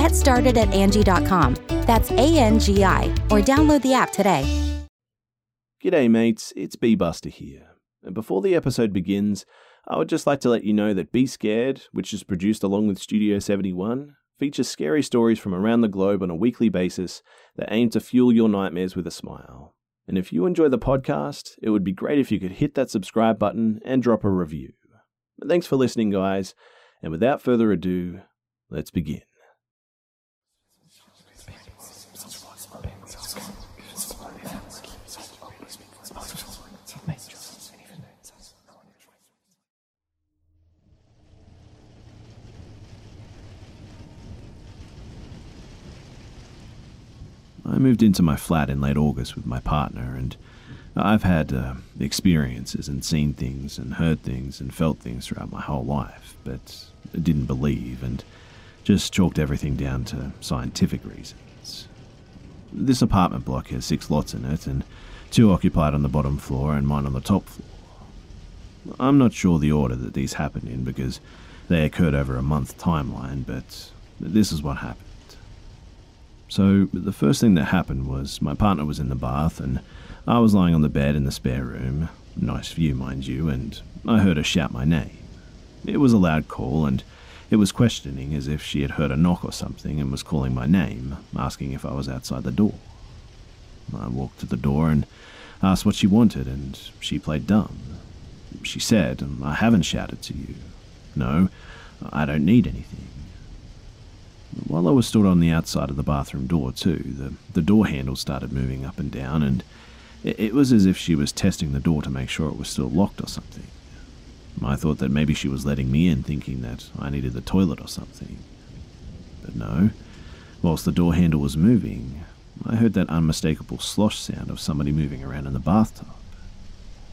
Get started at Angi.com. That's A N G I, or download the app today. G'day, mates, it's B Buster here. And before the episode begins, I would just like to let you know that Be Scared, which is produced along with Studio 71, features scary stories from around the globe on a weekly basis that aim to fuel your nightmares with a smile. And if you enjoy the podcast, it would be great if you could hit that subscribe button and drop a review. But thanks for listening, guys, and without further ado, let's begin. I moved into my flat in late August with my partner, and I've had uh, experiences and seen things and heard things and felt things throughout my whole life, but didn't believe and just chalked everything down to scientific reasons. This apartment block has six lots in it, and two occupied on the bottom floor and mine on the top floor. I'm not sure the order that these happened in because they occurred over a month timeline, but this is what happened. So, the first thing that happened was my partner was in the bath and I was lying on the bed in the spare room. Nice view, mind you, and I heard her shout my name. It was a loud call and it was questioning as if she had heard a knock or something and was calling my name, asking if I was outside the door. I walked to the door and asked what she wanted, and she played dumb. She said, I haven't shouted to you. No, I don't need anything. While I was stood on the outside of the bathroom door, too, the, the door handle started moving up and down, and it, it was as if she was testing the door to make sure it was still locked or something. I thought that maybe she was letting me in, thinking that I needed the toilet or something. But no, whilst the door handle was moving, I heard that unmistakable slosh sound of somebody moving around in the bathtub.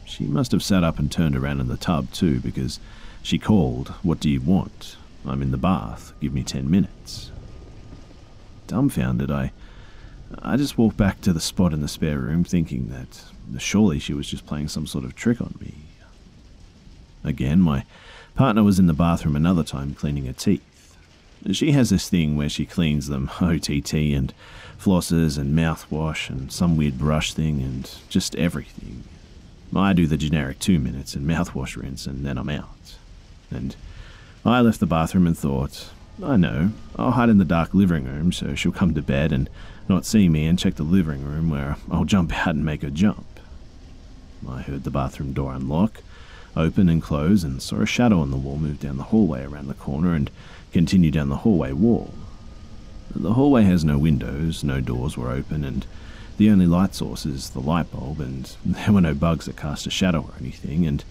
She must have sat up and turned around in the tub too, because she called, What do you want? I'm in the bath. Give me ten minutes. Dumbfounded, I, I just walked back to the spot in the spare room, thinking that surely she was just playing some sort of trick on me. Again, my partner was in the bathroom another time cleaning her teeth. She has this thing where she cleans them OTT and flosses and mouthwash and some weird brush thing and just everything. I do the generic two minutes and mouthwash rinse and then I'm out. And I left the bathroom and thought, I know, I'll hide in the dark living room so she'll come to bed and not see me and check the living room where I'll jump out and make her jump. I heard the bathroom door unlock, open and close, and saw a shadow on the wall move down the hallway around the corner and continue down the hallway wall. The hallway has no windows, no doors were open, and the only light source is the light bulb, and there were no bugs that cast a shadow or anything, and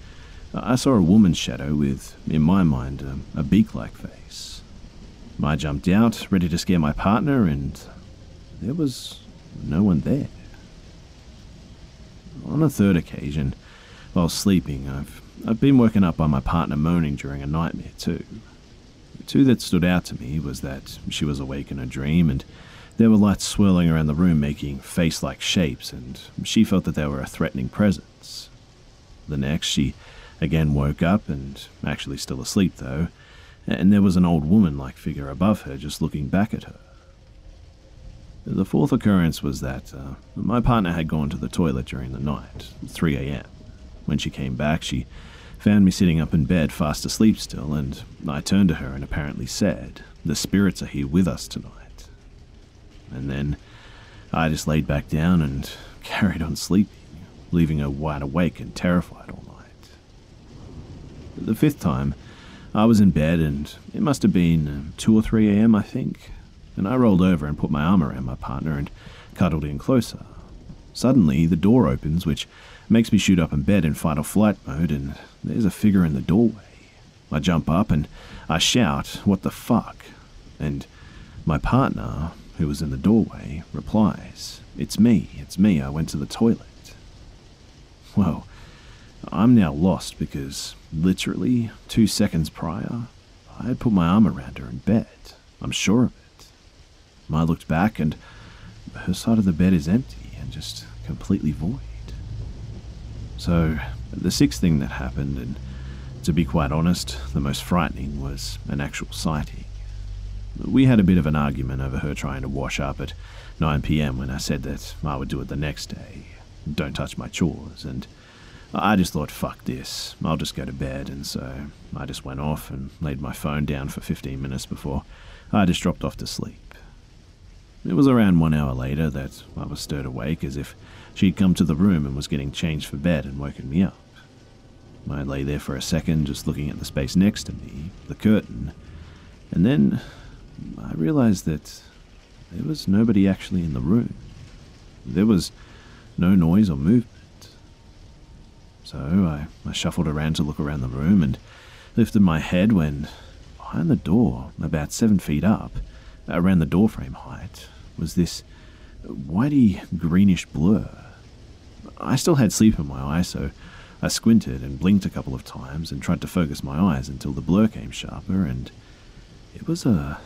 I saw a woman's shadow with, in my mind, um, a, a beak like face. I jumped out, ready to scare my partner, and there was no one there. On a third occasion, while sleeping, I've, I've been woken up by my partner moaning during a nightmare, too. The two that stood out to me was that she was awake in a dream, and there were lights swirling around the room making face like shapes, and she felt that they were a threatening presence. The next, she again woke up, and actually still asleep though, and there was an old woman like figure above her just looking back at her. The fourth occurrence was that uh, my partner had gone to the toilet during the night, 3 a.m. When she came back, she found me sitting up in bed, fast asleep still, and I turned to her and apparently said, The spirits are here with us tonight. And then I just laid back down and carried on sleeping, leaving her wide awake and terrified. The fifth time, I was in bed and it must have been uh, 2 or 3 a.m., I think, and I rolled over and put my arm around my partner and cuddled in closer. Suddenly, the door opens, which makes me shoot up in bed in fight or flight mode, and there's a figure in the doorway. I jump up and I shout, What the fuck? And my partner, who was in the doorway, replies, It's me, it's me, I went to the toilet. Well, I'm now lost because literally two seconds prior, I had put my arm around her in bed. I'm sure of it. I looked back and her side of the bed is empty and just completely void. So, the sixth thing that happened, and to be quite honest, the most frightening was an actual sighting. We had a bit of an argument over her trying to wash up at 9 pm when I said that I would do it the next day. Don't touch my chores, and I just thought, fuck this, I'll just go to bed, and so I just went off and laid my phone down for 15 minutes before I just dropped off to sleep. It was around one hour later that I was stirred awake as if she'd come to the room and was getting changed for bed and woken me up. I lay there for a second just looking at the space next to me, the curtain, and then I realized that there was nobody actually in the room. There was no noise or movement. So I, I shuffled around to look around the room and lifted my head when behind the door, about seven feet up, around the doorframe height, was this whitey greenish blur. I still had sleep in my eyes, so I squinted and blinked a couple of times and tried to focus my eyes until the blur came sharper, and it was a,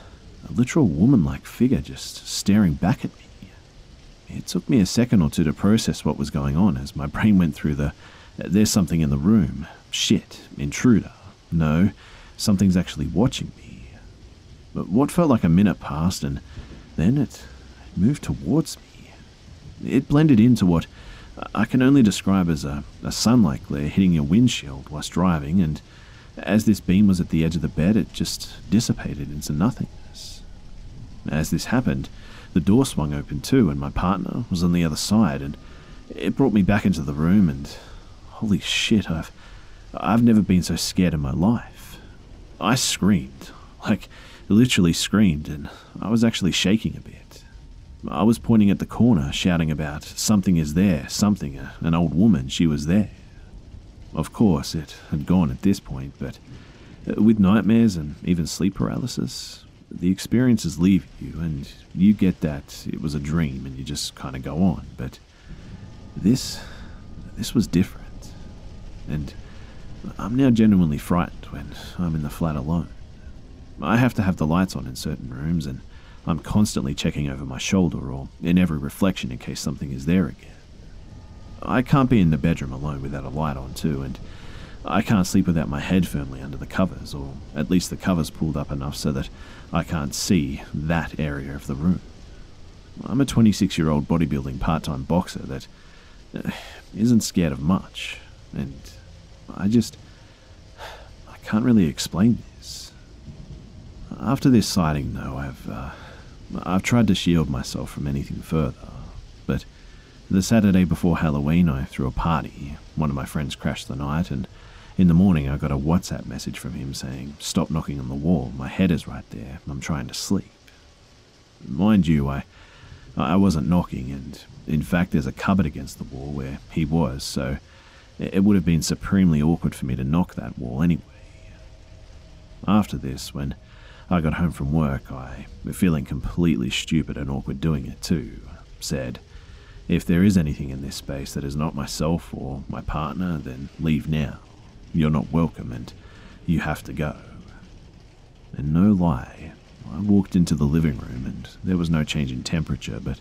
a literal woman like figure just staring back at me. It took me a second or two to process what was going on as my brain went through the there's something in the room. Shit, intruder. No, something's actually watching me. But what felt like a minute passed, and then it moved towards me. It blended into what I can only describe as a, a sunlight glare hitting your windshield whilst driving, and as this beam was at the edge of the bed, it just dissipated into nothingness. As this happened, the door swung open too, and my partner was on the other side, and it brought me back into the room, and holy shit, I've, I've never been so scared in my life. I screamed, like literally screamed, and I was actually shaking a bit. I was pointing at the corner, shouting about something is there, something, uh, an old woman, she was there. Of course, it had gone at this point, but uh, with nightmares and even sleep paralysis, the experiences leave you, and you get that it was a dream and you just kind of go on. But this, this was different. And I'm now genuinely frightened when I'm in the flat alone. I have to have the lights on in certain rooms, and I'm constantly checking over my shoulder or in every reflection in case something is there again. I can't be in the bedroom alone without a light on, too, and I can't sleep without my head firmly under the covers, or at least the covers pulled up enough so that I can't see that area of the room. I'm a 26 year old bodybuilding part time boxer that uh, isn't scared of much, and I just. I can't really explain this. After this sighting, though, I've. Uh, I've tried to shield myself from anything further, but the Saturday before Halloween, I threw a party. One of my friends crashed the night, and in the morning, I got a WhatsApp message from him saying, Stop knocking on the wall, my head is right there, I'm trying to sleep. Mind you, I, I wasn't knocking, and in fact, there's a cupboard against the wall where he was, so it would have been supremely awkward for me to knock that wall anyway. After this, when I got home from work, I, feeling completely stupid and awkward doing it too, said, If there is anything in this space that is not myself or my partner, then leave now. You're not welcome and you have to go. And no lie, I walked into the living room and there was no change in temperature, but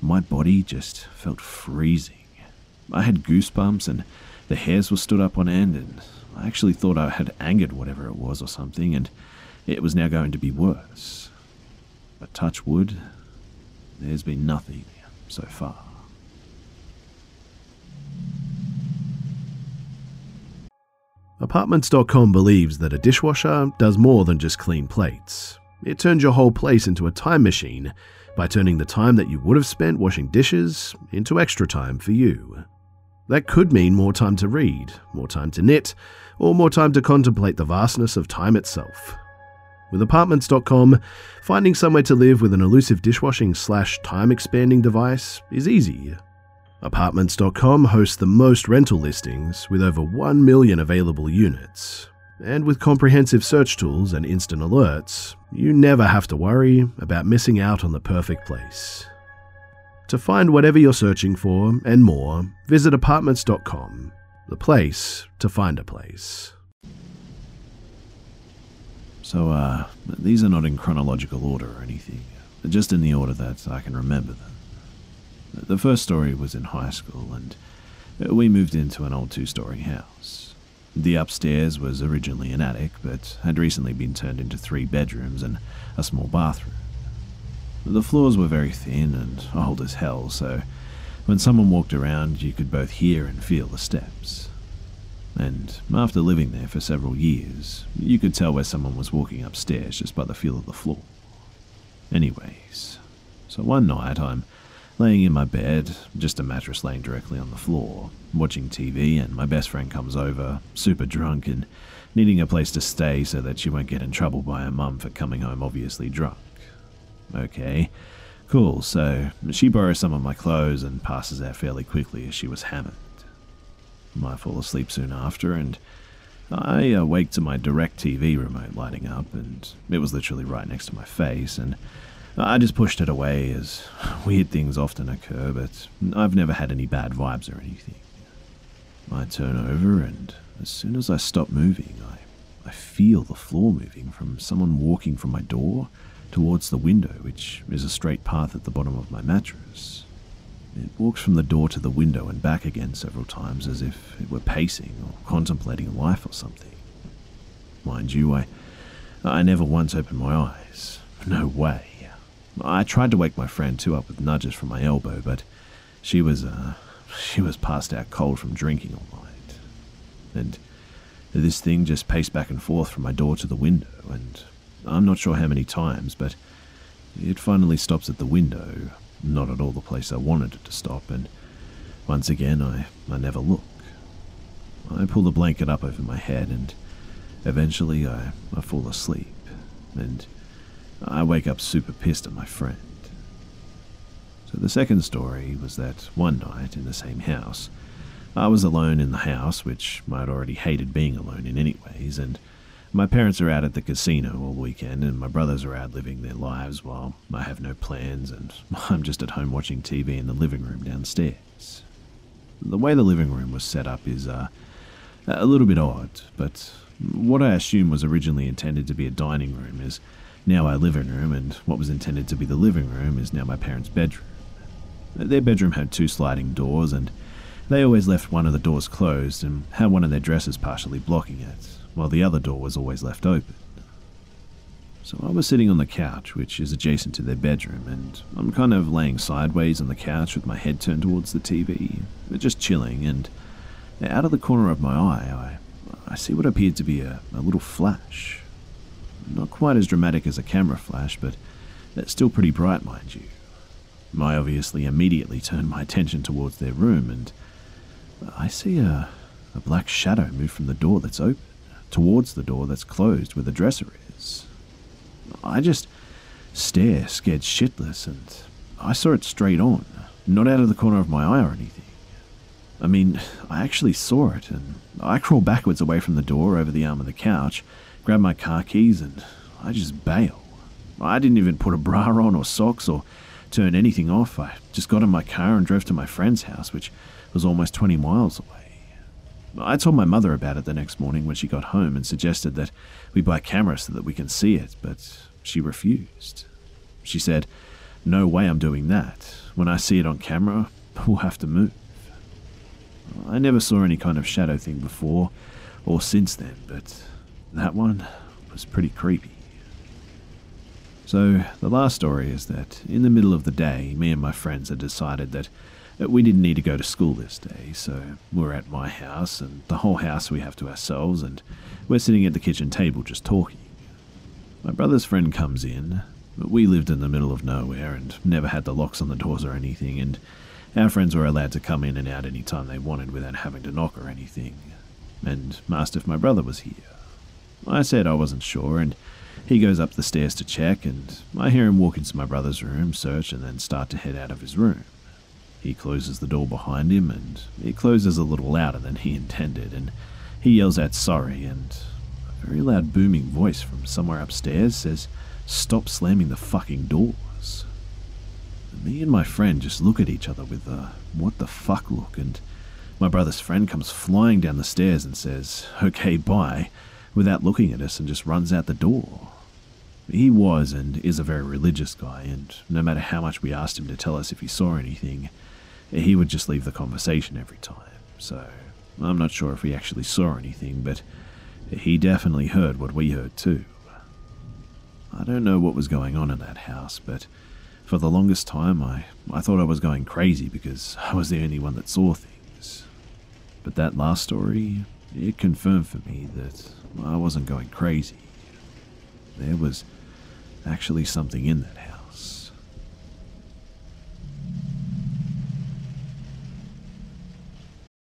my body just felt freezing. I had goosebumps and the hairs were stood up on end, and I actually thought I had angered whatever it was or something, and it was now going to be worse. But touch wood, there's been nothing so far. Apartments.com believes that a dishwasher does more than just clean plates. it turns your whole place into a time machine by turning the time that you would have spent washing dishes into extra time for you. That could mean more time to read, more time to knit, or more time to contemplate the vastness of time itself. With apartments.com, finding somewhere to live with an elusive dishwashing slash time expanding device is easy. Apartments.com hosts the most rental listings with over 1 million available units. And with comprehensive search tools and instant alerts, you never have to worry about missing out on the perfect place. To find whatever you're searching for and more, visit apartments.com, the place to find a place. So, uh, these are not in chronological order or anything, just in the order that I can remember them. The first story was in high school, and we moved into an old two story house. The upstairs was originally an attic, but had recently been turned into three bedrooms and a small bathroom. The floors were very thin and old as hell, so when someone walked around, you could both hear and feel the steps. And after living there for several years, you could tell where someone was walking upstairs just by the feel of the floor. Anyways, so one night I'm laying in my bed, just a mattress laying directly on the floor, watching TV, and my best friend comes over, super drunk and needing a place to stay so that she won't get in trouble by her mum for coming home obviously drunk. Okay, cool, so she borrows some of my clothes and passes out fairly quickly as she was hammered. I fall asleep soon after, and I uh, awake to my DirecTV remote lighting up, and it was literally right next to my face, and I just pushed it away as weird things often occur, but I've never had any bad vibes or anything. I turn over, and as soon as I stop moving, I, I feel the floor moving from someone walking from my door towards the window, which is a straight path at the bottom of my mattress. It walks from the door to the window and back again several times as if it were pacing or contemplating life or something. Mind you, I, I never once opened my eyes. No way. I tried to wake my friend too up with nudges from my elbow, but she was, uh, she was passed out cold from drinking all night. And this thing just paced back and forth from my door to the window, and I'm not sure how many times, but it finally stops at the window, not at all the place I wanted it to stop, and once again I, I never look. I pull the blanket up over my head, and eventually I, I fall asleep, and I wake up super pissed at my friend. So the second story was that one night in the same house, I was alone in the house, which I'd already hated being alone in anyways, and my parents are out at the casino all weekend, and my brothers are out living their lives while I have no plans, and I'm just at home watching TV in the living room downstairs. The way the living room was set up is uh, a little bit odd, but what I assume was originally intended to be a dining room is now our living room, and what was intended to be the living room is now my parents' bedroom. Their bedroom had two sliding doors, and they always left one of the doors closed and had one of their dresses partially blocking it, while the other door was always left open. So I was sitting on the couch, which is adjacent to their bedroom, and I'm kind of laying sideways on the couch with my head turned towards the TV, just chilling, and out of the corner of my eye, I, I see what appeared to be a, a little flash not quite as dramatic as a camera flash, but that's still pretty bright, mind you. I obviously immediately turned my attention towards their room, and I see a, a black shadow move from the door that's open towards the door that's closed where the dresser is. I just stare, scared shitless, and I saw it straight on, not out of the corner of my eye or anything. I mean, I actually saw it, and I crawl backwards away from the door over the arm of the couch grab my car keys, and I just bail. I didn't even put a bra on or socks or turn anything off. I just got in my car and drove to my friend's house, which was almost 20 miles away. I told my mother about it the next morning when she got home and suggested that we buy cameras so that we can see it, but she refused. She said, No way I'm doing that. When I see it on camera, we'll have to move. I never saw any kind of shadow thing before or since then, but that one was pretty creepy. So, the last story is that in the middle of the day, me and my friends had decided that Uh, we didn't need to go to school this day, so we're at my house, and the whole house we have to ourselves, and we're sitting at the kitchen table just talking. my brother's friend comes in. We lived in the middle of nowhere and never had the locks on the doors or anything, and our friends were allowed to come in and out any time they wanted without having to knock or anything, and asked if my brother was here. I said I wasn't sure, and he goes up the stairs to check, and I hear him walk into my brother's room, search, and then start to head out of his room. He closes the door behind him, and it closes a little louder than he intended, and he yells out sorry, and a very loud booming voice from somewhere upstairs says, Stop slamming the fucking doors. Me and my friend just look at each other with a what the fuck look, and my brother's friend comes flying down the stairs and says, Okay, bye, without looking at us and just runs out the door. He was and is a very religious guy, and no matter how much we asked him to tell us if he saw anything, he would just leave the conversation every time. So I'm not sure if we actually saw anything, but he definitely heard what we heard too. I don't know what was going on in that house, but for the longest time I, I thought I was going crazy because I was the only one that saw things. But that last story, it confirmed for me that I wasn't going crazy. There was actually something in that house.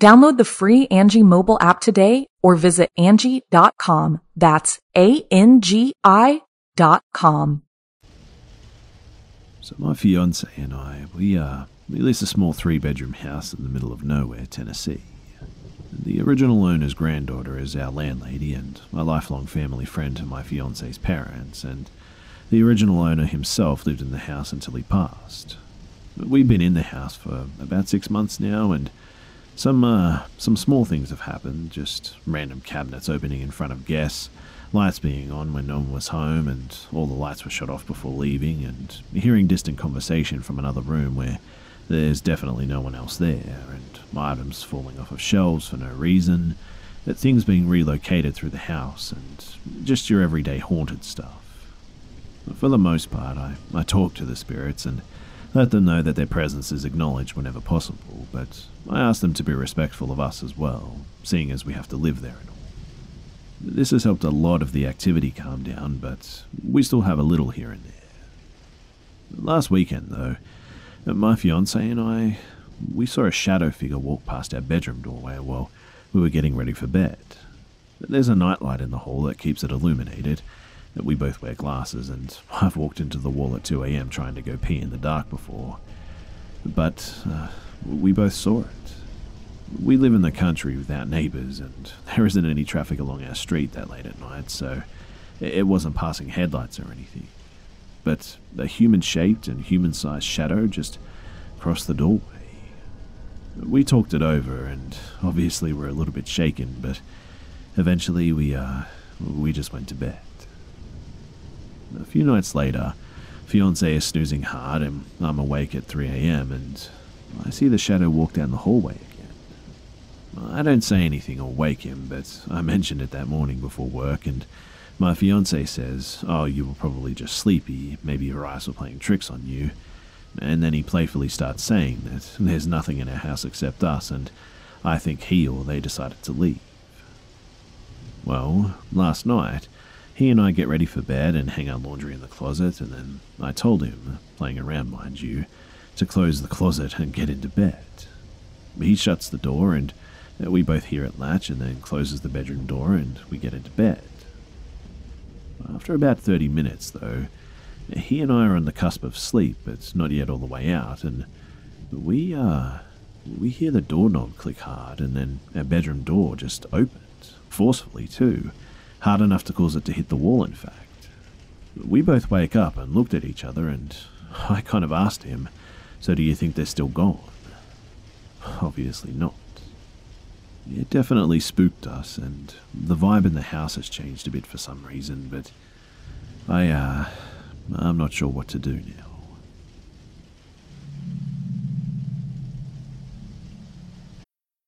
Download the free Angi mobile app today or visit Angi.com. That's A-N-G-I dot com. So my fiance and I, we uh, we lease a small three-bedroom house in the middle of nowhere, Tennessee. The original owner's granddaughter is our landlady and a lifelong family friend to my fiance's parents, and the original owner himself lived in the house until he passed. We've been in the house for about six months now, and some uh, some small things have happened, just random cabinets opening in front of guests, lights being on when no one was home, and all the lights were shut off before leaving, and hearing distant conversation from another room where there's definitely no one else there, and items falling off of shelves for no reason, that things being relocated through the house, and just your everyday haunted stuff. For the most part, I, I talk to the spirits and let them know that their presence is acknowledged whenever possible, but I ask them to be respectful of us as well, seeing as we have to live there and all. This has helped a lot of the activity calm down, but we still have a little here and there. Last weekend, though, my fiance and I, we saw a shadow figure walk past our bedroom doorway while we were getting ready for bed. There's a nightlight in the hall that keeps it illuminated, we both wear glasses, and I've walked into the wall at 2 a.m. trying to go pee in the dark before. But uh, we both saw it. We live in the country without neighbours, and there isn't any traffic along our street that late at night, so it wasn't passing headlights or anything. But a human shaped and human sized shadow just crossed the doorway. We talked it over, and obviously we're a little bit shaken, but eventually we, uh, we just went to bed. A few nights later, fiance is snoozing hard, and I'm awake at 3 a.m., and I see the shadow walk down the hallway again. I don't say anything or wake him, but I mentioned it that morning before work, and my fiance says, Oh, you were probably just sleepy, maybe your eyes were playing tricks on you. And then he playfully starts saying that there's nothing in our house except us, and I think he or they decided to leave. Well, last night, he and I get ready for bed and hang our laundry in the closet, and then I told him, playing around mind you, to close the closet and get into bed. He shuts the door, and we both hear it latch, and then closes the bedroom door, and we get into bed. After about 30 minutes, though, he and I are on the cusp of sleep, but not yet all the way out, and we, uh, we hear the doorknob click hard, and then our bedroom door just opened, forcefully too, hard enough to cause it to hit the wall, in fact. We both wake up and looked at each other, and I kind of asked him, So do you think they're still gone? Obviously not. It definitely spooked us, and the vibe in the house has changed a bit for some reason, but I, uh, I'm not sure what to do now.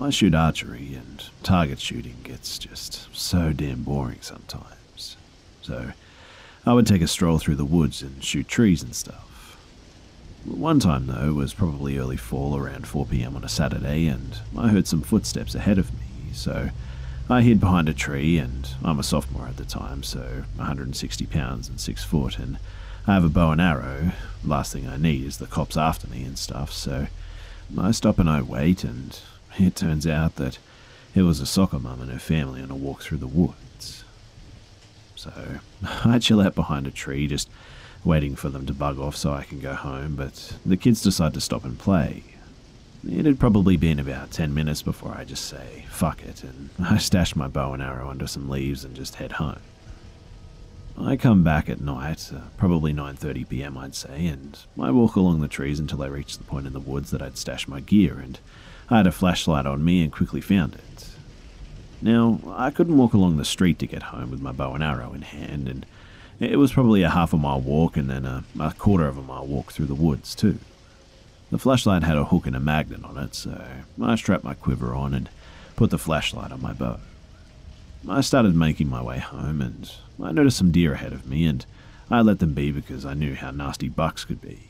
I shoot archery, and target shooting gets just so damn boring sometimes. So I would take a stroll through the woods and shoot trees and stuff. One time, though, was probably early fall around 4 pm on a Saturday, and I heard some footsteps ahead of me, so I hid behind a tree, and I'm a sophomore at the time, so 160 pounds and 6 foot, and I have a bow and arrow. Last thing I need is the cops after me and stuff, so I stop and I wait, and it turns out that it was a soccer mum and her family on a walk through the woods. So I chill out behind a tree, just waiting for them to bug off so I can go home, but the kids decide to stop and play. It had probably been about 10 minutes before I just say, fuck it, and I stash my bow and arrow under some leaves and just head home. I come back at night, uh, probably 9:30 p.m. I'd say, and I walk along the trees until I reach the point in the woods that I'd stashed my gear and I had a flashlight on me and quickly found it. Now, I couldn't walk along the street to get home with my bow and arrow in hand, and it was probably a half a mile walk and then a, a quarter of a mile walk through the woods, too. The flashlight had a hook and a magnet on it, so I strapped my quiver on and put the flashlight on my bow. I started making my way home, and I noticed some deer ahead of me, and I let them be because I knew how nasty bucks could be.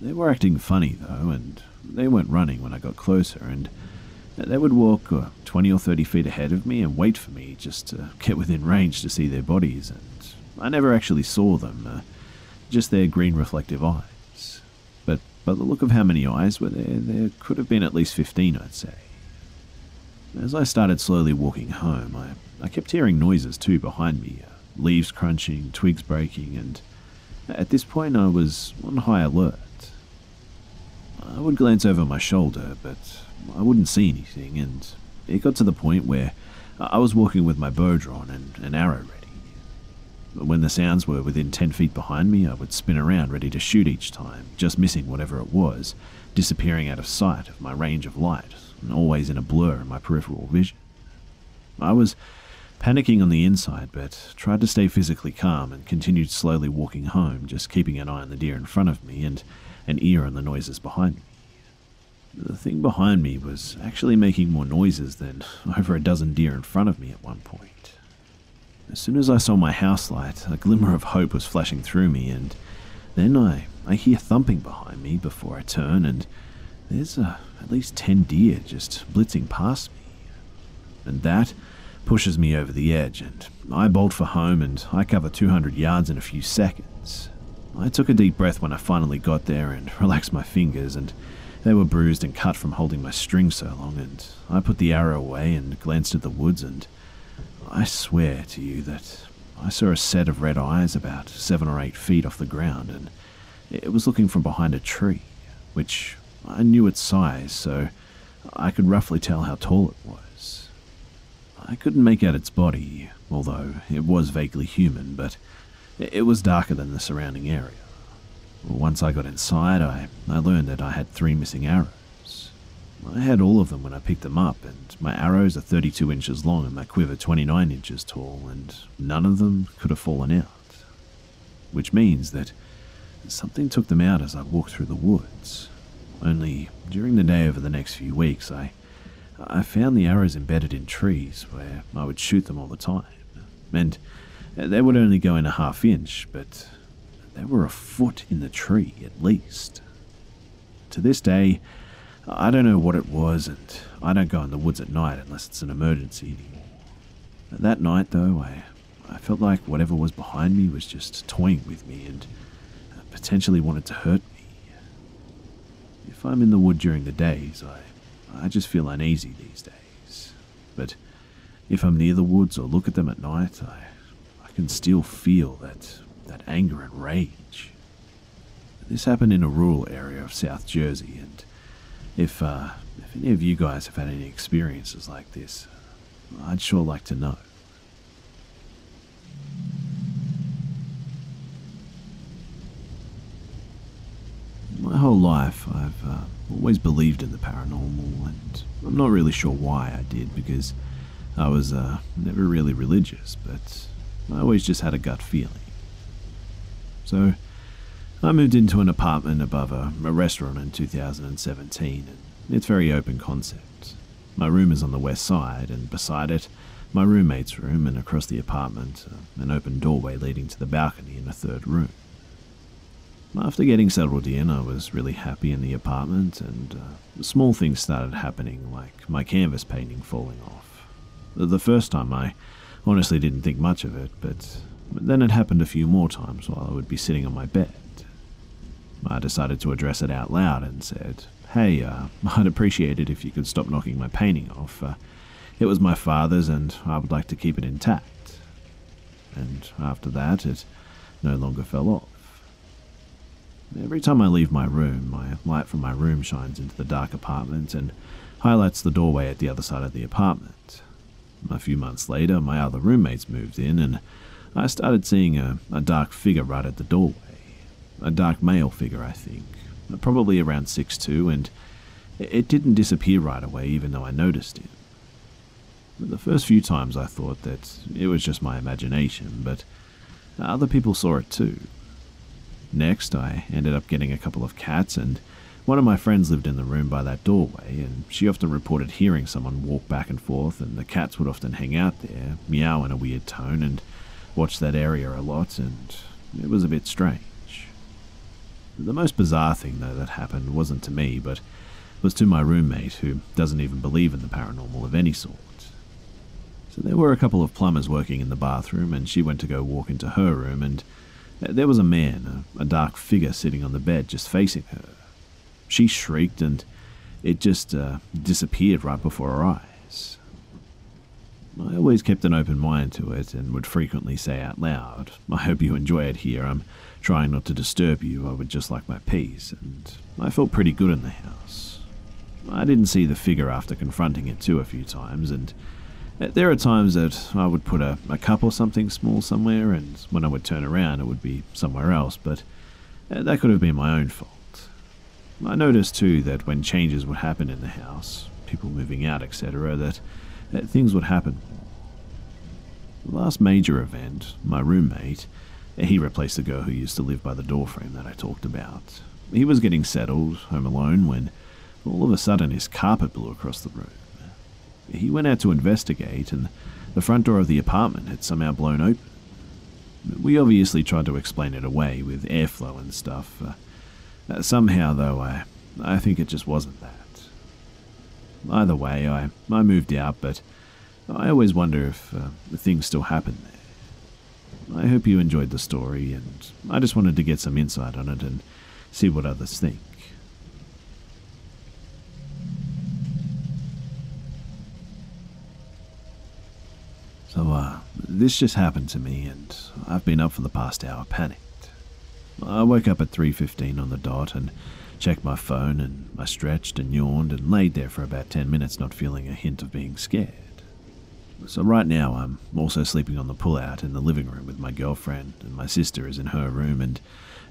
They were acting funny, though, and they weren't running when I got closer, and they would walk uh, 20 or 30 feet ahead of me and wait for me just to get within range to see their bodies, and I never actually saw them, uh, just their green reflective eyes. But by the look of how many eyes were there, there could have been at least 15, I'd say. As I started slowly walking home, I, I kept hearing noises too behind me uh, leaves crunching, twigs breaking, and at this point I was on high alert. I would glance over my shoulder, but I wouldn't see anything, and it got to the point where I was walking with my bow drawn and an arrow ready. When the sounds were within 10 feet behind me, I would spin around ready to shoot each time, just missing whatever it was, disappearing out of sight of my range of light, and always in a blur in my peripheral vision. I was panicking on the inside, but tried to stay physically calm and continued slowly walking home, just keeping an eye on the deer in front of me and an ear on the noises behind me. The thing behind me was actually making more noises than over a dozen deer in front of me at one point. As soon as I saw my house light, a glimmer of hope was flashing through me, and then I, I hear thumping behind me before I turn, and there's uh, at least ten deer just blitzing past me. And that pushes me over the edge, and I bolt for home and I cover 200 yards in a few seconds. I took a deep breath when I finally got there and relaxed my fingers, and they were bruised and cut from holding my string so long, and I put the arrow away and glanced at the woods, and I swear to you that I saw a set of red eyes about seven or eight feet off the ground, and it was looking from behind a tree, which I knew its size, so I could roughly tell how tall it was. I couldn't make out its body, although it was vaguely human, but it was darker than the surrounding area. Once I got inside, I, I learned that I had three missing arrows. I had all of them when I picked them up, and my arrows are 32 inches long and my quiver 29 inches tall, and none of them could have fallen out. Which means that something took them out as I walked through the woods. Only during the day over the next few weeks, I, I found the arrows embedded in trees where I would shoot them all the time. And they would only go in a half inch, but they were a foot in the tree at least. to this day, I don't know what it was, and I don't go in the woods at night unless it's an emergency anymore. That night, though, I, I felt like whatever was behind me was just toying with me and potentially wanted to hurt me. If I'm in the wood during the days, I, I just feel uneasy these days. But if I'm near the woods or look at them at night, I, I can still feel that, that anger and rage. This happened in a rural area of South Jersey, and if, uh, if any of you guys have had any experiences like this, I'd sure like to know. My whole life, I've uh, always believed in the paranormal, and I'm not really sure why I did, because I was uh, never really religious, but I always just had a gut feeling. So, I moved into an apartment above a, a restaurant in 2017, and it's very open concept. My room is on the west side, and beside it, my roommate's room, and across the apartment, uh, an open doorway leading to the balcony in a third room. After getting settled in, I was really happy in the apartment, and uh, small things started happening, like my canvas painting falling off. The first time, I honestly didn't think much of it, but then it happened a few more times while I would be sitting on my bed. I decided to address it out loud and said, Hey, uh, I'd appreciate it if you could stop knocking my painting off. Uh, it was my father's, and I would like to keep it intact. And after that, it no longer fell off. Every time I leave my room, my light from my room shines into the dark apartment and highlights the doorway at the other side of the apartment. A few months later, my other roommates moved in, and I started seeing a, a dark figure right at the doorway. A dark male figure, I think, probably around six two, and it didn't disappear right away, even though I noticed it. The first few times I thought that it was just my imagination, but other people saw it too. Next, I ended up getting a couple of cats, and one of my friends lived in the room by that doorway, and she often reported hearing someone walk back and forth, and the cats would often hang out there, meow in a weird tone, and watch that area a lot, and it was a bit strange. The most bizarre thing, though, that happened wasn't to me, but was to my roommate, who doesn't even believe in the paranormal of any sort. So there were a couple of plumbers working in the bathroom, and she went to go walk into her room, and there was a man, a, dark figure sitting on the bed just facing her. She shrieked and it just uh, disappeared right before her eyes. I always kept an open mind to it and would frequently say out loud, I hope you enjoy it here. I'm trying not to disturb you. I would just like my peace. And I felt pretty good in the house. I didn't see the figure after confronting it too a few times, and uh, there are times that I would put a, a cup or something small somewhere, and when I would turn around, it would be somewhere else, but uh, that could have been my own fault. I noticed too that when changes would happen in the house, people moving out, etc., that, that things would happen. The last major event, my roommate, he replaced the girl who used to live by the doorframe that I talked about. He was getting settled, home alone, when all of a sudden his carpet blew across the room. He went out to investigate, and the front door of the apartment had somehow blown open. We obviously tried to explain it away with airflow and stuff. Uh, uh, somehow, though, I, I think it just wasn't that. Either way, I, I moved out, but I always wonder if uh, things still happen there. I hope you enjoyed the story, and I just wanted to get some insight on it and see what others think. So, uh, this just happened to me, and I've been up for the past hour panicked. I woke up at 3.15 on the dot and checked my phone, and I stretched and yawned and laid there for about 10 minutes not feeling a hint of being scared. So right now I'm also sleeping on the pullout in the living room with my girlfriend, and my sister is in her room, and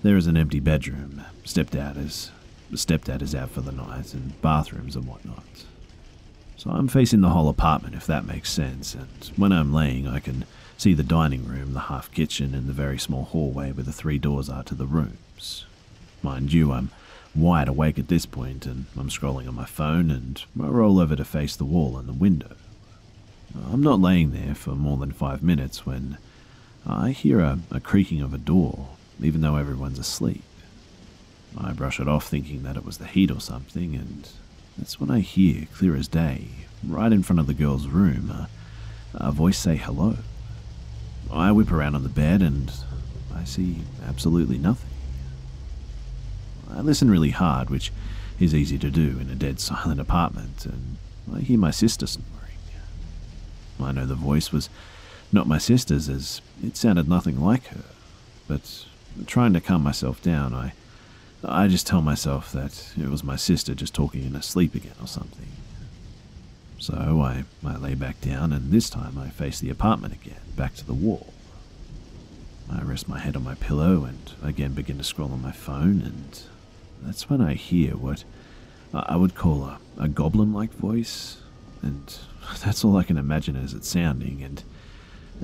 there is an empty bedroom. Stepdad is stepdad is out for the night, and bathrooms and whatnot. So I'm facing the whole apartment, if that makes sense, and when I'm laying, I can see the dining room, the half kitchen, and the very small hallway where the three doors are to the rooms. Mind you, I'm wide awake at this point, and I'm scrolling on my phone, and I roll over to face the wall and the window. I'm not laying there for more than five minutes when I hear a, a creaking of a door, even though everyone's asleep. I brush it off thinking that it was the heat or something, and that's when I hear, clear as day, right in front of the girl's room, a, a voice say hello. I whip around on the bed and I see absolutely nothing. I listen really hard, which is easy to do in a dead silent apartment, and I hear my sister snoring. I know the voice was not my sister's, as it sounded nothing like her, but trying to calm myself down, I, I just tell myself that it was my sister just talking in her sleep again or something. So I, I lay back down, and this time I face the apartment again, back to the wall. I rest my head on my pillow and again begin to scroll on my phone, and that's when I hear what I would call a, a goblin like voice, and that's all I can imagine as it sounding, and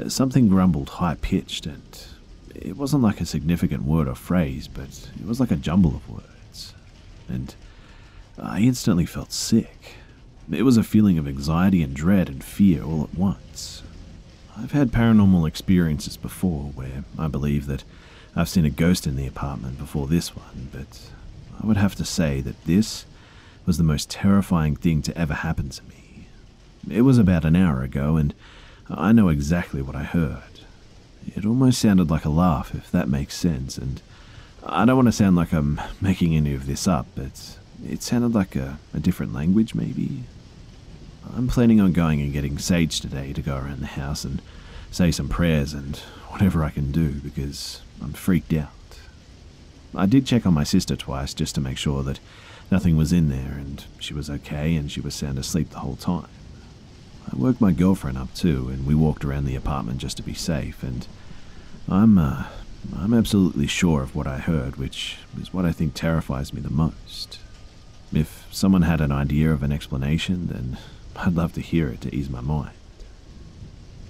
uh, something grumbled high pitched, and it wasn't like a significant word or phrase, but it was like a jumble of words. And I instantly felt sick. It was a feeling of anxiety and dread and fear all at once. I've had paranormal experiences before where I believe that I've seen a ghost in the apartment before this one, but I would have to say that this was the most terrifying thing to ever happen to me. It was about an hour ago, and I know exactly what I heard. It almost sounded like a laugh, if that makes sense, and I don't want to sound like I'm making any of this up, but it sounded like a, a different language, maybe. I'm planning on going and getting sage today to go around the house and say some prayers and whatever I can do because I'm freaked out. I did check on my sister twice just to make sure that nothing was in there and she was okay and she was sound asleep the whole time. I woke my girlfriend up too, and we walked around the apartment just to be safe. And I'm, uh, I'm absolutely sure of what I heard, which is what I think terrifies me the most. If someone had an idea of an explanation, then I'd love to hear it to ease my mind.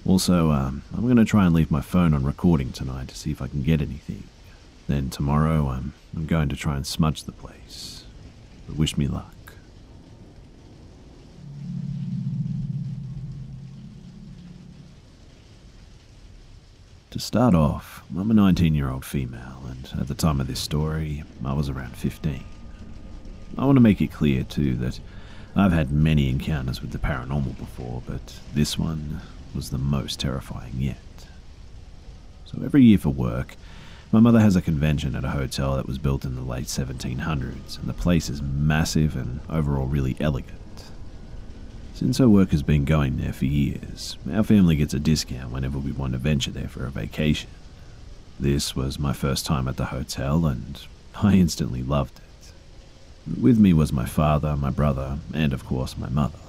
Also, um, I'm going to try and leave my phone on recording tonight to see if I can get anything. Then tomorrow, I'm, I'm going to try and smudge the place. But wish me luck. To start off, I'm a 19 year old female, and at the time of this story, I was around 15. I want to make it clear, too, that I've had many encounters with the paranormal before, but this one was the most terrifying yet. So, every year for work, my mother has a convention at a hotel that was built in the late 1700s, and the place is massive and overall really elegant. Since our work has been going there for years, our family gets a discount whenever we want to venture there for a vacation. This was my first time at the hotel, and I instantly loved it. With me was my father, my brother, and of course my mother.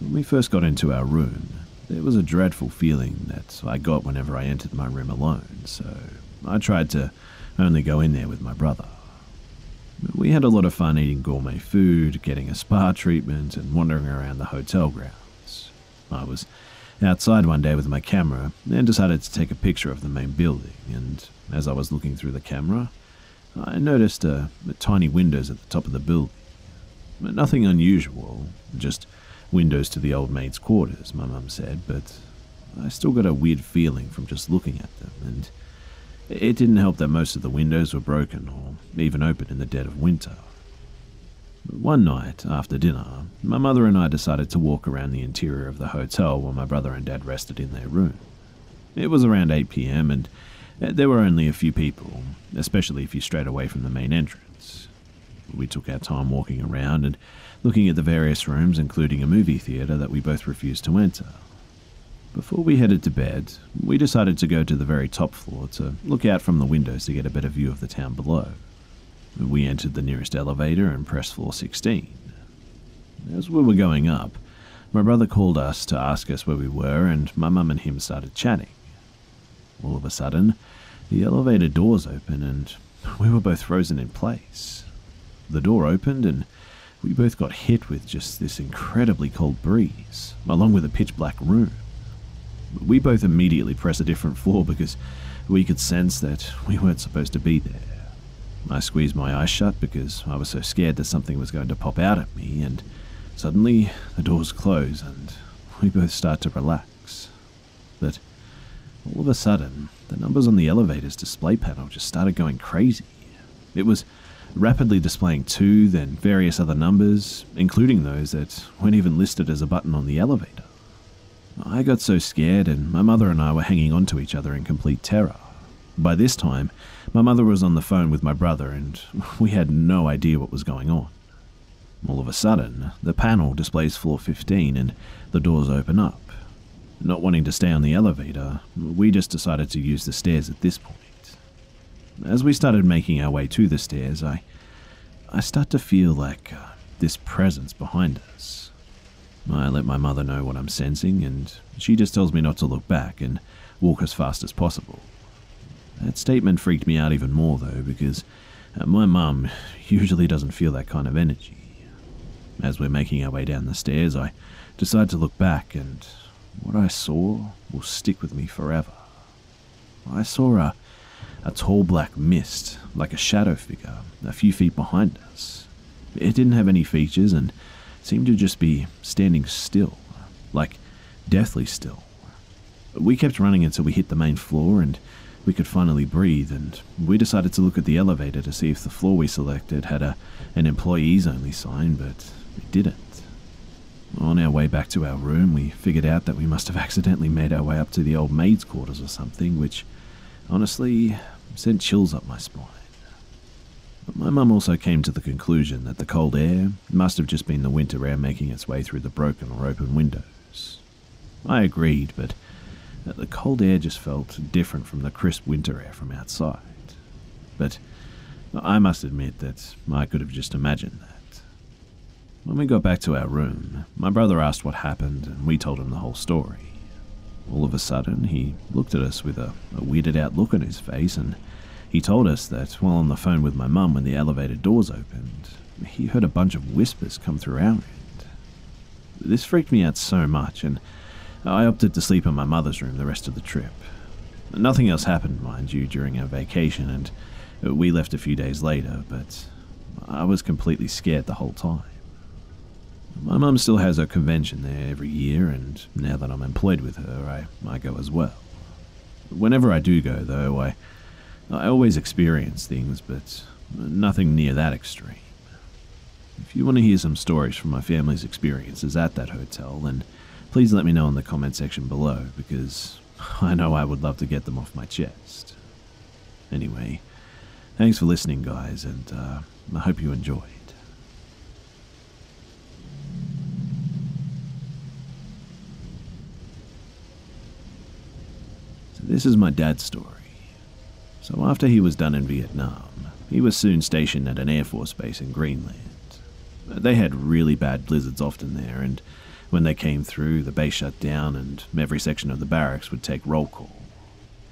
When we first got into our room, there was a dreadful feeling that I got whenever I entered my room alone, so I tried to only go in there with my brother. We had a lot of fun eating gourmet food, getting a spa treatment, and wandering around the hotel grounds. I was outside one day with my camera and decided to take a picture of the main building, and as I was looking through the camera, I noticed uh, tiny windows at the top of the building. Nothing unusual, just windows to the old maid's quarters, my mum said, but I still got a weird feeling from just looking at them, and it didn't help that most of the windows were broken or even open in the dead of winter. One night, after dinner, my mother and I decided to walk around the interior of the hotel while my brother and dad rested in their room. It was around 8 pm and Uh, there were only a few people, especially if you strayed away from the main entrance. We took our time walking around and looking at the various rooms, including a movie theatre that we both refused to enter. Before we headed to bed, we decided to go to the very top floor to look out from the windows to get a better view of the town below. We entered the nearest elevator and pressed floor 16. As we were going up, my brother called us to ask us where we were, and my mum and him started chatting. All of a sudden, the elevator doors open, and we were both frozen in place. The door opened, and we both got hit with just this incredibly cold breeze, along with a pitch black room. We both immediately pressed a different floor because we could sense that we weren't supposed to be there. I squeezed my eyes shut because I was so scared that something was going to pop out at me, and suddenly the doors close and we both start to relax. But all of a sudden, the numbers on the elevator's display panel just started going crazy. It was rapidly displaying two, then various other numbers, including those that weren't even listed as a button on the elevator. I got so scared, and my mother and I were hanging on to each other in complete terror. By this time, my mother was on the phone with my brother, and we had no idea what was going on. All of a sudden, the panel displays floor 15 and the doors open up. Not wanting to stay on the elevator, we just decided to use the stairs at this point. As we started making our way to the stairs, I, I start to feel like uh, this presence behind us. I let my mother know what I'm sensing, and she just tells me not to look back and walk as fast as possible. That statement freaked me out even more, though, because uh, my mum usually doesn't feel that kind of energy. As we're making our way down the stairs, I decide to look back, and what I saw will stick with me forever. I saw a, a tall black mist, like a shadow figure, a few feet behind us. It didn't have any features and seemed to just be standing still, like deathly still. We kept running until we hit the main floor and we could finally breathe, and we decided to look at the elevator to see if the floor we selected had a, an employees only sign, but it didn't. On our way back to our room, we figured out that we must have accidentally made our way up to the old maid's quarters or something, which honestly sent chills up my spine. But My mum also came to the conclusion that the cold air must have just been the winter air making its way through the broken or open windows. I agreed, but the cold air just felt different from the crisp winter air from outside. But I must admit that I could have just imagined that. When we got back to our room, my brother asked what happened, and we told him the whole story. All of a sudden, he looked at us with a, a weirded out look on his face and he told us that while on the phone with my mum when the elevator doors opened, he heard a bunch of whispers come through our. This freaked me out so much, and I opted to sleep in my mother's room the rest of the trip. Nothing else happened, mind you, during our vacation, and we left a few days later, but I was completely scared the whole time. My mum still has her convention there every year, and now that I'm employed with her, I, I go as well. Whenever I do go, though, I I always experience things, but nothing near that extreme. If you want to hear some stories from my family's experiences at that hotel, then please let me know in the comment section below, because I know I would love to get them off my chest. Anyway, thanks for listening, guys, and uh, I hope you enjoyed. So, this is my dad's story. So after he was done in Vietnam, he was soon stationed at an Air Force base in Greenland. They had really bad blizzards often there, and when they came through, the base shut down and every section of the barracks would take roll call.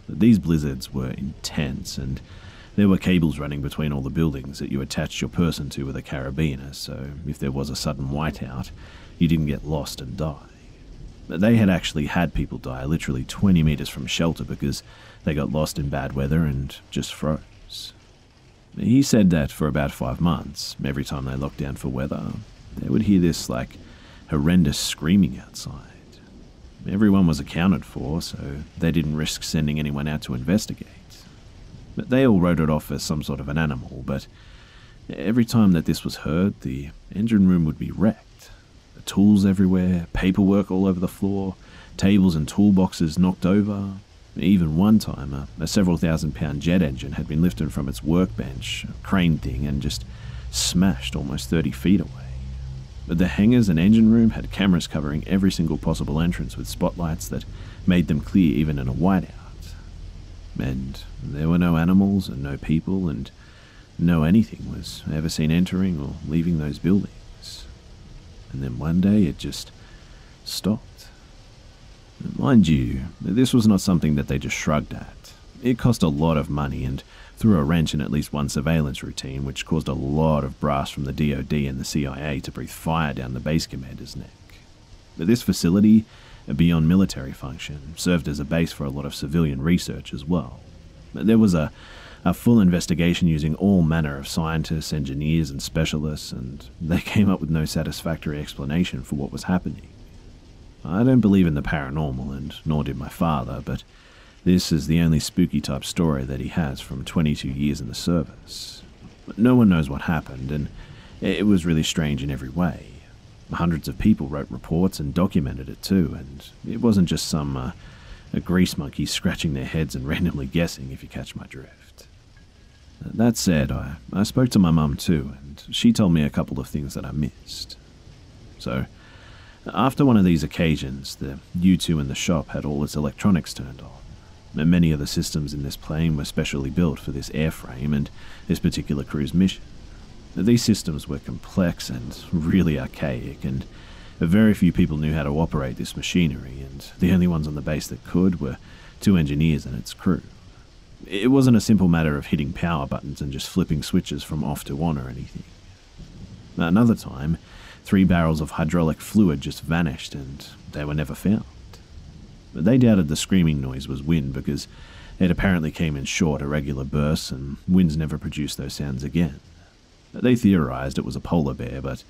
These blizzards were intense, and there were cables running between all the buildings that you attached your person to with a carabiner, so if there was a sudden whiteout, you didn't get lost and die. They had actually had people die literally 20 meters from shelter because they got lost in bad weather and just froze. He said that for about five months, every time they locked down for weather, they would hear this like horrendous screaming outside. Everyone was accounted for, so they didn't risk sending anyone out to investigate. But they all wrote it off as some sort of an animal, but every time that this was heard, the engine room would be wrecked. Tools everywhere, paperwork all over the floor, tables and toolboxes knocked over, even one time, a, a several thousand pound jet engine had been lifted from its workbench, crane thing, and just smashed almost 30 feet away. But the hangars and engine room had cameras covering every single possible entrance with spotlights that made them clear even in a whiteout. And there were no animals and no people, and no anything was ever seen entering or leaving those buildings. And then one day it just stopped. Mind you, this was not something that they just shrugged at. It cost a lot of money and threw a wrench in at least one surveillance routine, which caused a lot of brass from the DoD and the CIA to breathe fire down the base commander's neck. But this facility, beyond military function, served as a base for a lot of civilian research as well. There was a, a full investigation using all manner of scientists, engineers, and specialists, and they came up with no satisfactory explanation for what was happening. I don't believe in the paranormal, and nor did my father, but this is the only spooky type story that he has from 22 years in the service. No one knows what happened, and it was really strange in every way. Hundreds of people wrote reports and documented it too, and it wasn't just some uh, a grease monkey scratching their heads and randomly guessing, if you catch my drift. That said, I, I spoke to my mum too, and she told me a couple of things that I missed. So, after one of these occasions, the U2 in the shop had all its electronics turned on. And many of the systems in this plane were specially built for this airframe and this particular cruise mission. These systems were complex and really archaic, and very few people knew how to operate this machinery, and the only ones on the base that could were two engineers and its crew. It wasn't a simple matter of hitting power buttons and just flipping switches from off to on or anything. Another time, three barrels of hydraulic fluid just vanished and they were never found. They doubted the screaming noise was wind because it apparently came in short, irregular bursts and winds never produced those sounds again. They theorized it was a polar bear, but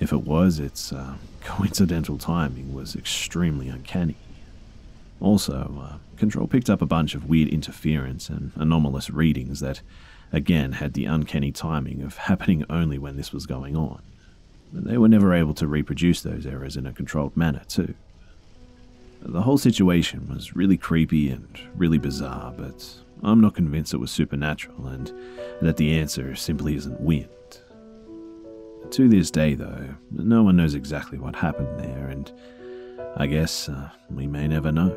if it was, its uh, coincidental timing was extremely uncanny. Also, uh, Control picked up a bunch of weird interference and anomalous readings that, again, had the uncanny timing of happening only when this was going on. They were never able to reproduce those errors in a controlled manner, too. The whole situation was really creepy and really bizarre, but I'm not convinced it was supernatural and that the answer simply isn't wind. To this day, though, no one knows exactly what happened there, and I guess uh, we may never know.